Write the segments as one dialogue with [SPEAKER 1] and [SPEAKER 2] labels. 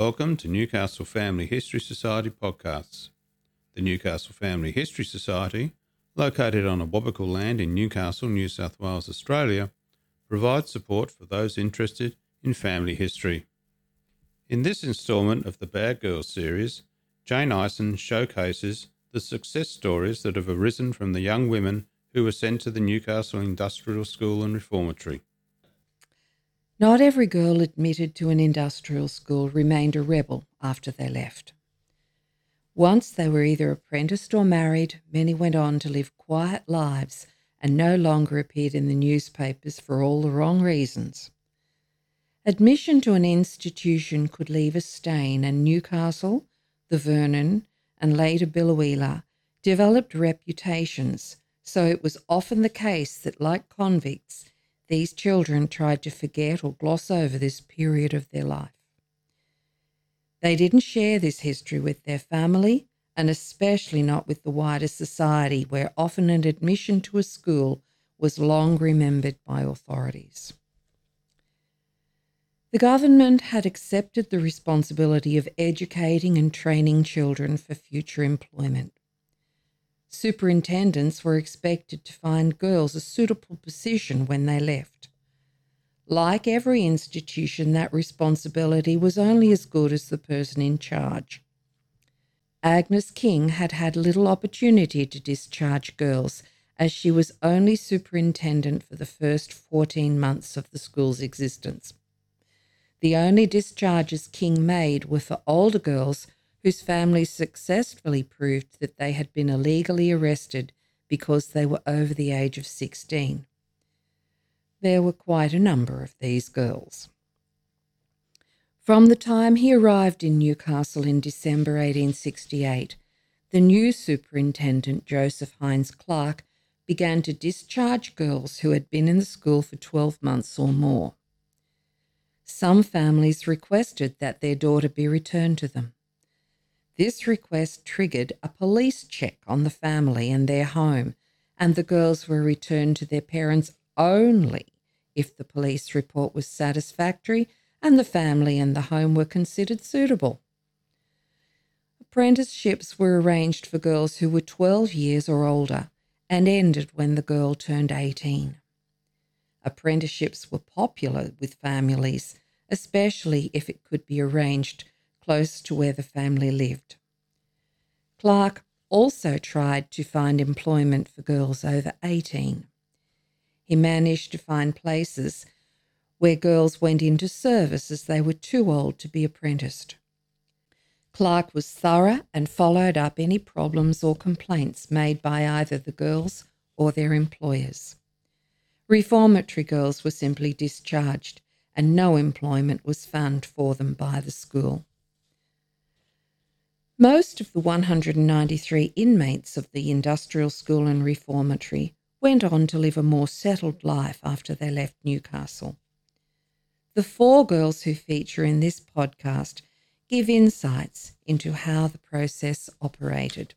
[SPEAKER 1] Welcome to Newcastle Family History Society podcasts. The Newcastle Family History Society, located on Awabakal land in Newcastle, New South Wales, Australia, provides support for those interested in family history. In this instalment of the Bad Girls series, Jane Ison showcases the success stories that have arisen from the young women who were sent to the Newcastle Industrial School and Reformatory.
[SPEAKER 2] Not every girl admitted to an industrial school remained a rebel after they left. Once they were either apprenticed or married, many went on to live quiet lives and no longer appeared in the newspapers for all the wrong reasons. Admission to an institution could leave a stain, and Newcastle, the Vernon, and later Biloela developed reputations, so it was often the case that, like convicts, these children tried to forget or gloss over this period of their life. They didn't share this history with their family, and especially not with the wider society, where often an admission to a school was long remembered by authorities. The government had accepted the responsibility of educating and training children for future employment superintendents were expected to find girls a suitable position when they left. Like every institution, that responsibility was only as good as the person in charge. Agnes King had had little opportunity to discharge girls, as she was only superintendent for the first 14 months of the school's existence. The only discharges King made were for older girls whose families successfully proved that they had been illegally arrested because they were over the age of 16. There were quite a number of these girls. From the time he arrived in Newcastle in December 1868, the new superintendent, Joseph Hines Clark, began to discharge girls who had been in the school for 12 months or more. Some families requested that their daughter be returned to them. This request triggered a police check on the family and their home, and the girls were returned to their parents only if the police report was satisfactory and the family and the home were considered suitable. Apprenticeships were arranged for girls who were 12 years or older and ended when the girl turned 18. Apprenticeships were popular with families, especially if it could be arranged close to where the family lived. Clark also tried to find employment for girls over 18. He managed to find places where girls went into service as they were too old to be apprenticed. Clark was thorough and followed up any problems or complaints made by either the girls or their employers. Reformatory girls were simply discharged, and no employment was found for them by the school. Most of the 193 inmates of the industrial school and reformatory went on to live a more settled life after they left Newcastle. The four girls who feature in this podcast give insights into how the process operated.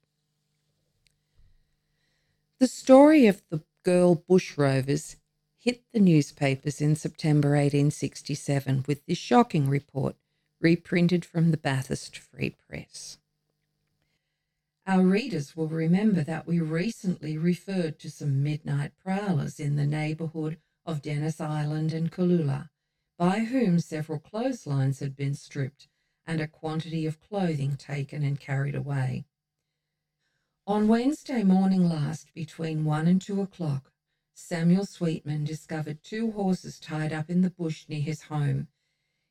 [SPEAKER 2] The story of the girl bushrovers hit the newspapers in September 1867 with this shocking report reprinted from the Bathurst Free Press. Our readers will remember that we recently referred to some midnight prowlers in the neighbourhood of Dennis Island and Caloola, by whom several clotheslines had been stripped and a quantity of clothing taken and carried away. On Wednesday morning last, between one and two o'clock, Samuel Sweetman discovered two horses tied up in the bush near his home.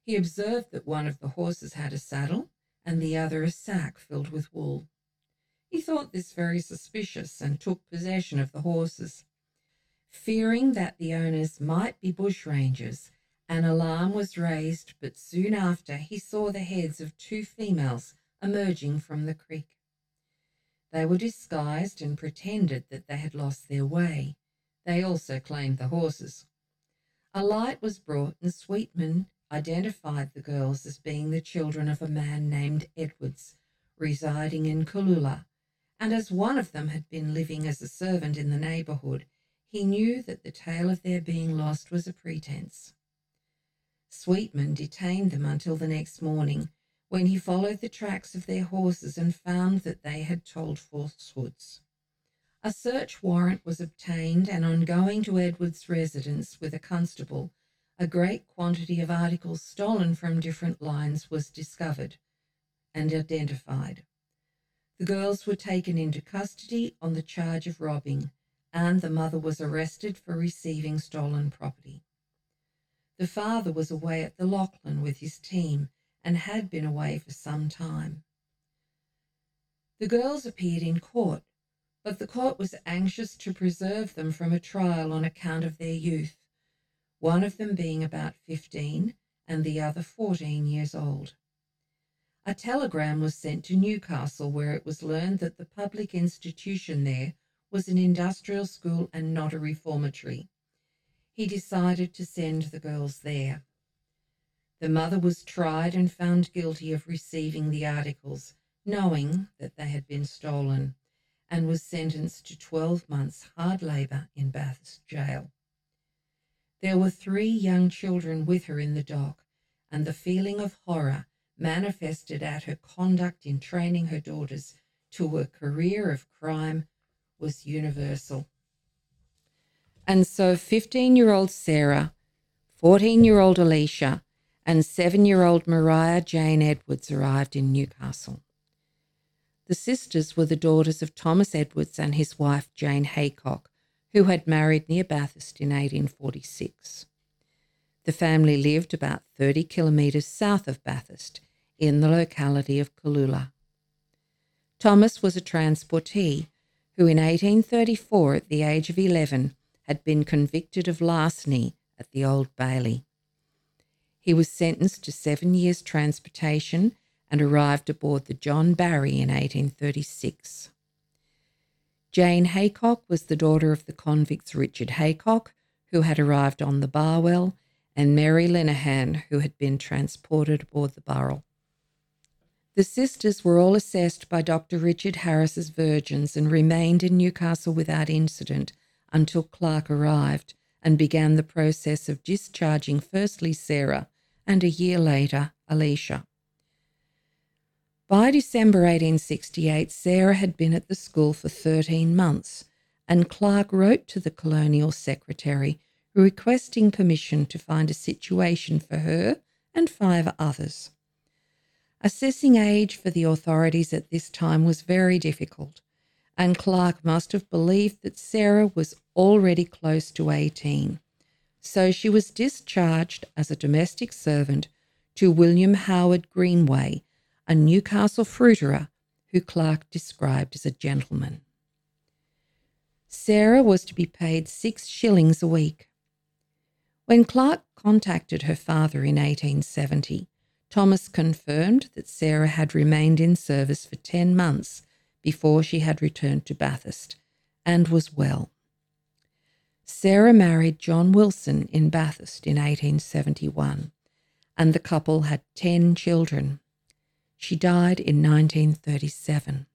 [SPEAKER 2] He observed that one of the horses had a saddle and the other a sack filled with wool. He thought this very suspicious and took possession of the horses. Fearing that the owners might be bushrangers, an alarm was raised, but soon after he saw the heads of two females emerging from the creek. They were disguised and pretended that they had lost their way. They also claimed the horses. A light was brought, and Sweetman identified the girls as being the children of a man named Edwards, residing in Caloola, and as one of them had been living as a servant in the neighbourhood, he knew that the tale of their being lost was a pretence. Sweetman detained them until the next morning, when he followed the tracks of their horses and found that they had told falsehoods. A search warrant was obtained, and on going to Edward's residence with a constable, a great quantity of articles stolen from different lines was discovered and identified. The girls were taken into custody on the charge of robbing, and the mother was arrested for receiving stolen property. The father was away at the Lachlan with his team and had been away for some time. The girls appeared in court, but the court was anxious to preserve them from a trial on account of their youth, one of them being about 15 and the other 14 years old. A telegram was sent to Newcastle where it was learned that the public institution there was an industrial school and not a reformatory. He decided to send the girls there. The mother was tried and found guilty of receiving the articles, knowing that they had been stolen, and was sentenced to 12 months hard labour in Bathurst jail. There were three young children with her in the dock, and the feeling of horror manifested at her conduct in training her daughters to a career of crime was universal. And so 15 year old Sarah, 14 year old Alicia, and seven year old Mariah Jane Edwards arrived in Newcastle. The sisters were the daughters of Thomas Edwards and his wife Jane Haycock, who had married near Bathurst in 1846. The family lived about 30 kilometres south of Bathurst in the locality of Caloola. Thomas was a transportee who in 1834, at the age of 11, had been convicted of larceny at the Old Bailey. He was sentenced to seven years' transportation and arrived aboard the John Barry in 1836. Jane Haycock was the daughter of the convicts Richard Haycock, who had arrived on the Barwell, and Mary Linehan, who had been transported aboard the Burrell. The sisters were all assessed by Dr. Richard Harris's virgins and remained in Newcastle without incident until Clark arrived and began the process of discharging firstly Sarah and a year later Alicia. By December 1868, Sarah had been at the school for 13 months, and Clark wrote to the colonial secretary requesting permission to find a situation for her and five others. Assessing age for the authorities at this time was very difficult, and Clark must have believed that Sarah was already close to 18. So she was discharged as a domestic servant to William Howard Greenway, a Newcastle fruiterer who Clark described as a gentleman. Sarah was to be paid six shillings a week. When Clark contacted her father in 1870, Thomas confirmed that Sarah had remained in service for 10 months before she had returned to Bathurst and was well. Sarah married John Wilson in Bathurst in 1871, and the couple had 10 children. She died in 1937.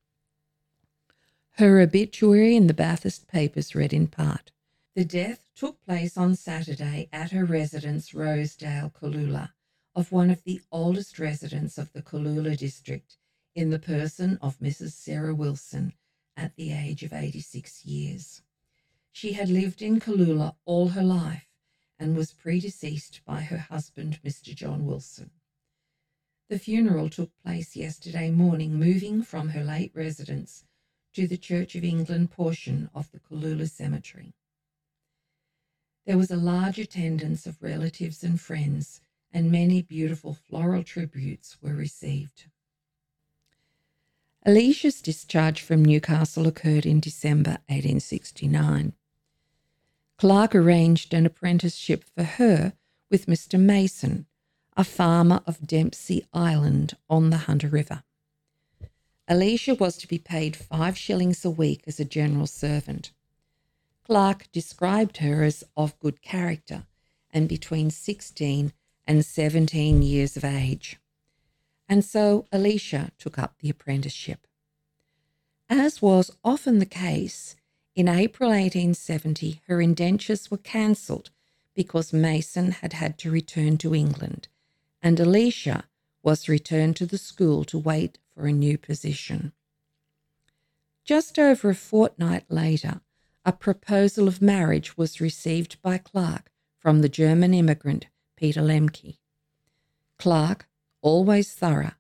[SPEAKER 2] Her obituary in the Bathurst papers read in part The death took place on Saturday at her residence, Rosedale, Caloola of one of the oldest residents of the Caloola district in the person of Mrs. Sarah Wilson at the age of 86 years. She had lived in Caloola all her life and was predeceased by her husband, Mr. John Wilson. The funeral took place yesterday morning, moving from her late residence to the Church of England portion of the Caloola Cemetery. There was a large attendance of relatives and friends and many beautiful floral tributes were received. Alicia's discharge from Newcastle occurred in December 1869. Clark arranged an apprenticeship for her with Mr. Mason, a farmer of Dempsey Island on the Hunter River. Alicia was to be paid five shillings a week as a general servant. Clark described her as of good character and between 16 and 17 years of age. And so Alicia took up the apprenticeship. As was often the case, in April 1870, her indentures were cancelled because Mason had had to return to England, and Alicia was returned to the school to wait for a new position. Just over a fortnight later, a proposal of marriage was received by Clark from the German immigrant Peter Lemke. Clark, always thorough,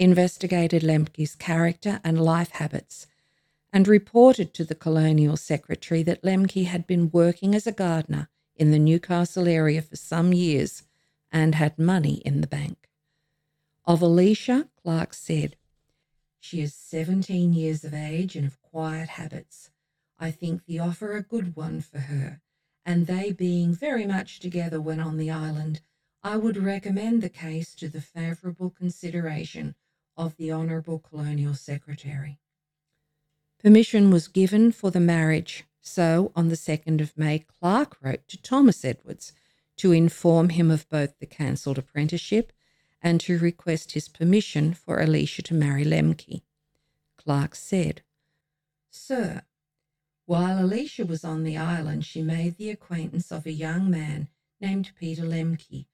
[SPEAKER 2] investigated Lemke's character and life habits and reported to the colonial secretary that Lemke had been working as a gardener in the Newcastle area for some years and had money in the bank. Of Alicia, Clark said, She is 17 years of age and of quiet habits. I think the offer a good one for her, and they being very much together when on the island, I would recommend the case to the favourable consideration of the Honourable Colonial Secretary. Permission was given for the marriage, so on the 2nd of May, Clark wrote to Thomas Edwards to inform him of both the cancelled apprenticeship and to request his permission for Alicia to marry Lemke. Clark said, Sir, while Alicia was on the island, she made the acquaintance of a young man named Peter Lemke,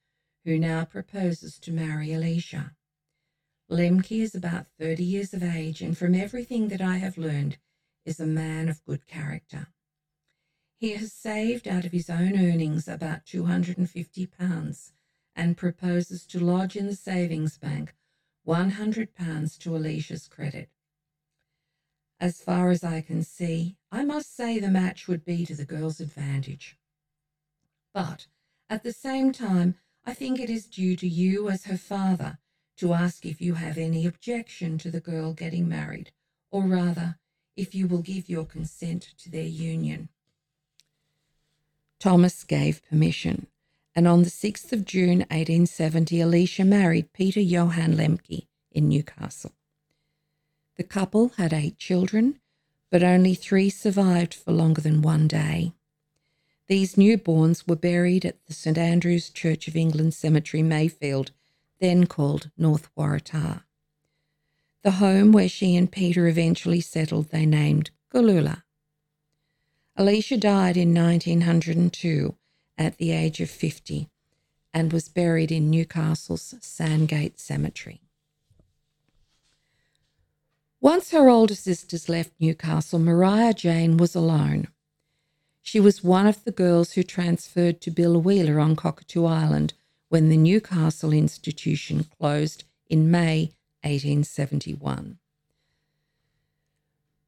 [SPEAKER 2] who now proposes to marry Alicia. Lemke is about 30 years of age and from everything that I have learned is a man of good character. He has saved out of his own earnings about 250 pounds and proposes to lodge in the savings bank 100 pounds to Alicia's credit. As far as I can see, I must say the match would be to the girl's advantage. But at the same time, I think it is due to you as her father to ask if you have any objection to the girl getting married, or rather, if you will give your consent to their union. Thomas gave permission, and on the 6th of June 1870, Alicia married Peter Johann Lemke in Newcastle. The couple had eight children, but only three survived for longer than one day. These newborns were buried at the St Andrew's Church of England Cemetery, Mayfield, then called North Waratah. The home where she and Peter eventually settled they named Caloola. Alicia died in 1902 at the age of 50 and was buried in Newcastle's Sandgate Cemetery. Once her older sisters left Newcastle, Maria Jane was alone. She was one of the girls who transferred to Biloela on Cockatoo Island when the Newcastle institution closed in May 1871.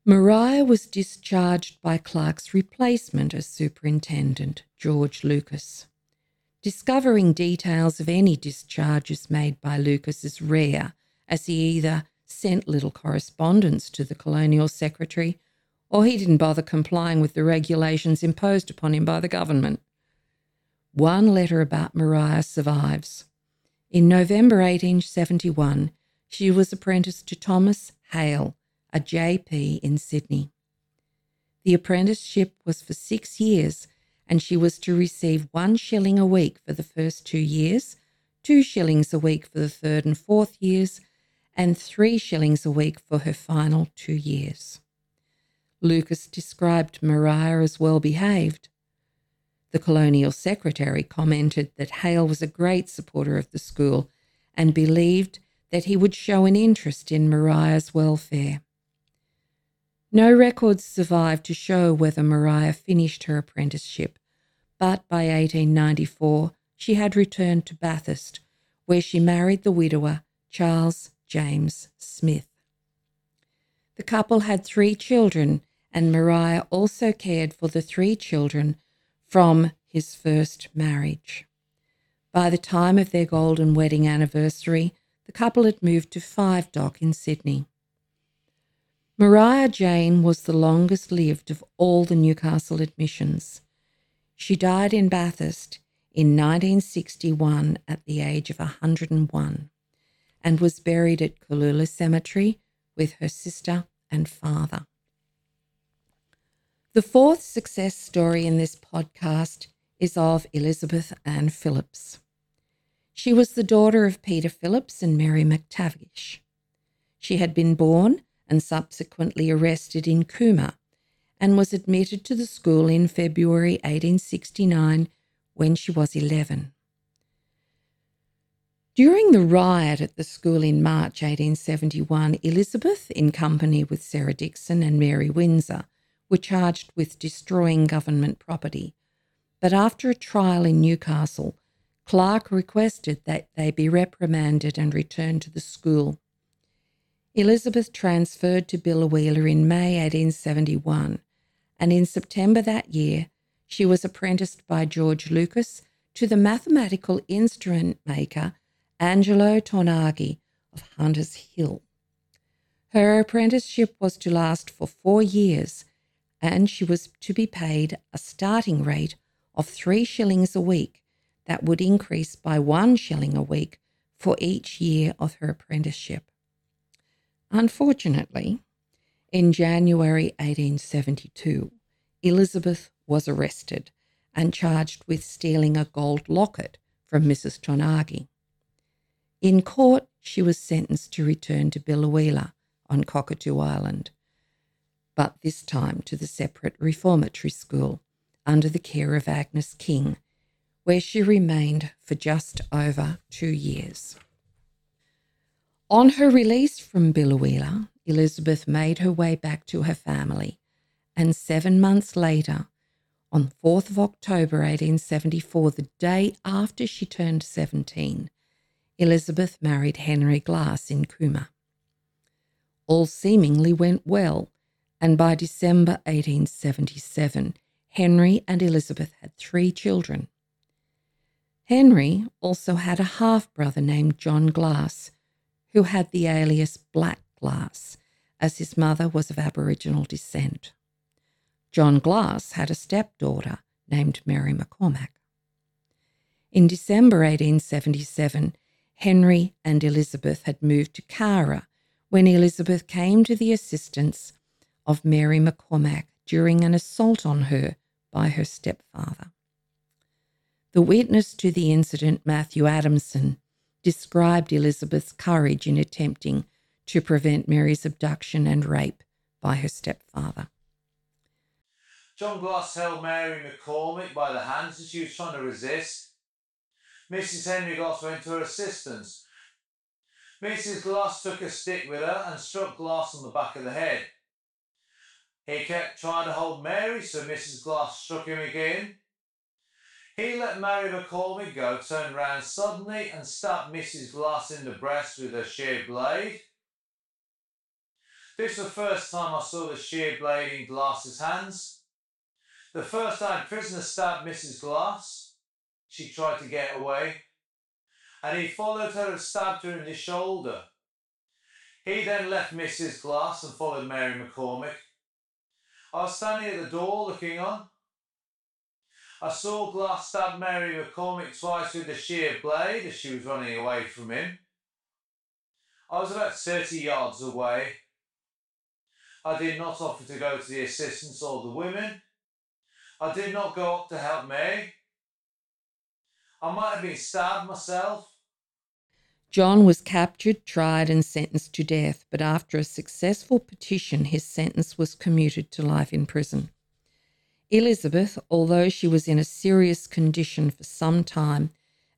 [SPEAKER 2] Maria was discharged by Clark's replacement as superintendent, George Lucas. Discovering details of any discharges made by Lucas is rare, as he either sent little correspondence to the colonial secretary or he didn't bother complying with the regulations imposed upon him by the government. One letter about Maria survives. In November 1871, she was apprenticed to Thomas Hale, a JP in Sydney. The apprenticeship was for six years, and she was to receive one shilling a week for the first two years, two shillings a week for the third and fourth years, and three shillings a week for her final two years. Lucas described Maria as well behaved, the colonial secretary commented that Hale was a great supporter of the school and believed that he would show an interest in Maria's welfare. No records survive to show whether Maria finished her apprenticeship, but by 1894 she had returned to Bathurst, where she married the widower Charles James Smith. The couple had three children, and Maria also cared for the three children from his first marriage. By the time of their golden wedding anniversary, the couple had moved to Five Dock in Sydney. Maria Jane was the longest lived of all the Newcastle admissions. She died in Bathurst in 1961 at the age of 101 and was buried at Caloola Cemetery with her sister and father. The fourth success story in this podcast is of Elizabeth Ann Phillips. She was the daughter of Peter Phillips and Mary McTavish. She had been born and subsequently arrested in Cooma and was admitted to the school in February 1869 when she was 11. During the riot at the school in March 1871, Elizabeth, in company with Sarah Dixon and Mary Windsor, were charged with destroying government property. But after a trial in Newcastle, Clark requested that they be reprimanded and returned to the school. Elizabeth transferred to Biloela in May 1871, and in September that year, she was apprenticed by George Lucas to the mathematical instrument maker Angelo Tornaghi of Hunters Hill. Her apprenticeship was to last for four years, and she was to be paid a starting rate of three shillings a week that would increase by one shilling a week for each year of her apprenticeship. Unfortunately, in January 1872, Elizabeth was arrested and charged with stealing a gold locket from Mrs. Tornaghi. In court, she was sentenced to return to Biloela on Cockatoo Island, but this time to the separate reformatory school under the care of Agnes King, where she remained for just over two years. On her release from Biloela, Elizabeth made her way back to her family, and seven months later, on 4th of October 1874, the day after she turned 17, Elizabeth married Henry Glass in Cooma. All seemingly went well, and by December 1877, Henry and Elizabeth had three children. Henry also had a half brother named John Glass, who had the alias Black Glass, as his mother was of Aboriginal descent. John Glass had a stepdaughter named Mary McCormack. In December 1877, Henry and Elizabeth had moved to Cara when Elizabeth came to the assistance of Mary McCormack during an assault on her by her stepfather. The witness to the incident, Matthew Adamson, described Elizabeth's courage in attempting to prevent Mary's abduction and rape by her stepfather.
[SPEAKER 3] John Glass held Mary McCormick by the hands as she was trying to resist. Mrs. Henry Glass went to her assistance. Mrs. Glass took a stick with her and struck Glass on the back of the head. He kept trying to hold Mary, so Mrs. Glass struck him again. He let Mary McCormick go, turned round suddenly and stabbed Mrs. Glass in the breast with a shear blade. This was the first time I saw the shear blade in Glass's hands. The first time prisoner stabbed Mrs. Glass, she tried to get away, and he followed her and stabbed her in the shoulder. He then left Mrs. Glass and followed Mary McCormick. I was standing at the door looking on. I saw Glass stab Mary McCormick twice with a shear blade as she was running away from him. I was about 30 yards away. I did not offer to go to the assistance of the women. I did not go up to help Mary. I might have been stabbed myself.
[SPEAKER 2] John was captured, tried, and sentenced to death, but after a successful petition, his sentence was commuted to life in prison. Elizabeth, although she was in a serious condition for some time,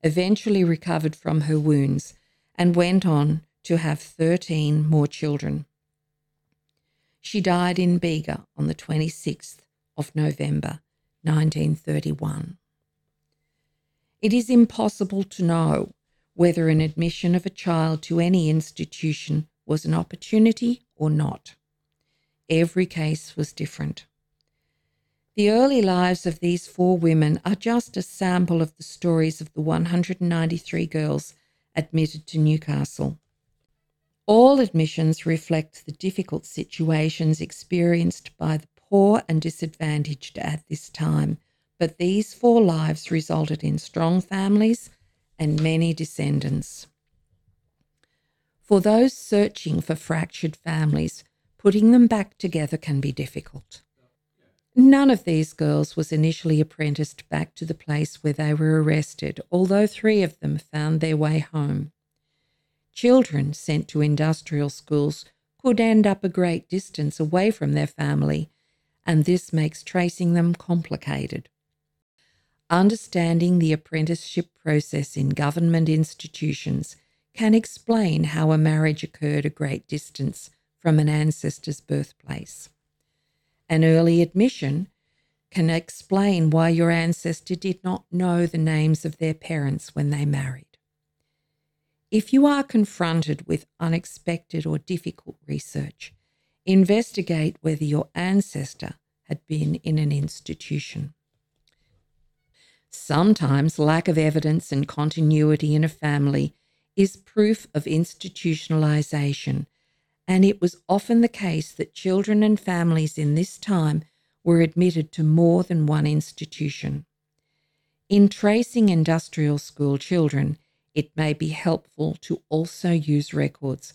[SPEAKER 2] eventually recovered from her wounds and went on to have 13 more children. She died in Bega on the 26th of November 1931. It is impossible to know whether an admission of a child to any institution was an opportunity or not. Every case was different. The early lives of these four women are just a sample of the stories of the 193 girls admitted to Newcastle. All admissions reflect the difficult situations experienced by the poor and disadvantaged at this time, but these four lives resulted in strong families and many descendants. For those searching for fractured families, putting them back together can be difficult. None of these girls was initially apprenticed back to the place where they were arrested, although three of them found their way home. Children sent to industrial schools could end up a great distance away from their family, and this makes tracing them complicated. Understanding the apprenticeship process in government institutions can explain how a marriage occurred a great distance from an ancestor's birthplace. An early admission can explain why your ancestor did not know the names of their parents when they married. If you are confronted with unexpected or difficult research, investigate whether your ancestor had been in an institution. Sometimes lack of evidence and continuity in a family is proof of institutionalization, and it was often the case that children and families in this time were admitted to more than one institution. In tracing industrial school children, it may be helpful to also use records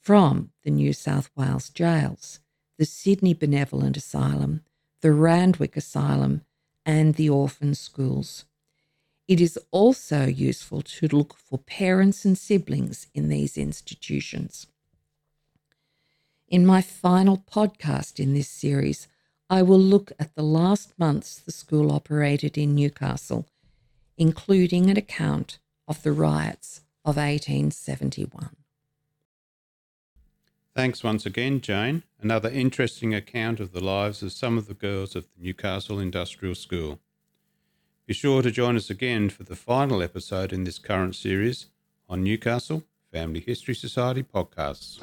[SPEAKER 2] from the New South Wales jails, the Sydney Benevolent Asylum, the Randwick Asylum, and the orphan schools. It is also useful to look for parents and siblings in these institutions. In my final podcast in this series, I will look at the last months the school operated in Newcastle, including an account of the riots of 1871.
[SPEAKER 1] Thanks once again, Jane. Another interesting account of the lives of some of the girls of the Newcastle Industrial School. Be sure to join us again for the final episode in this current series on Newcastle Family History Society podcasts.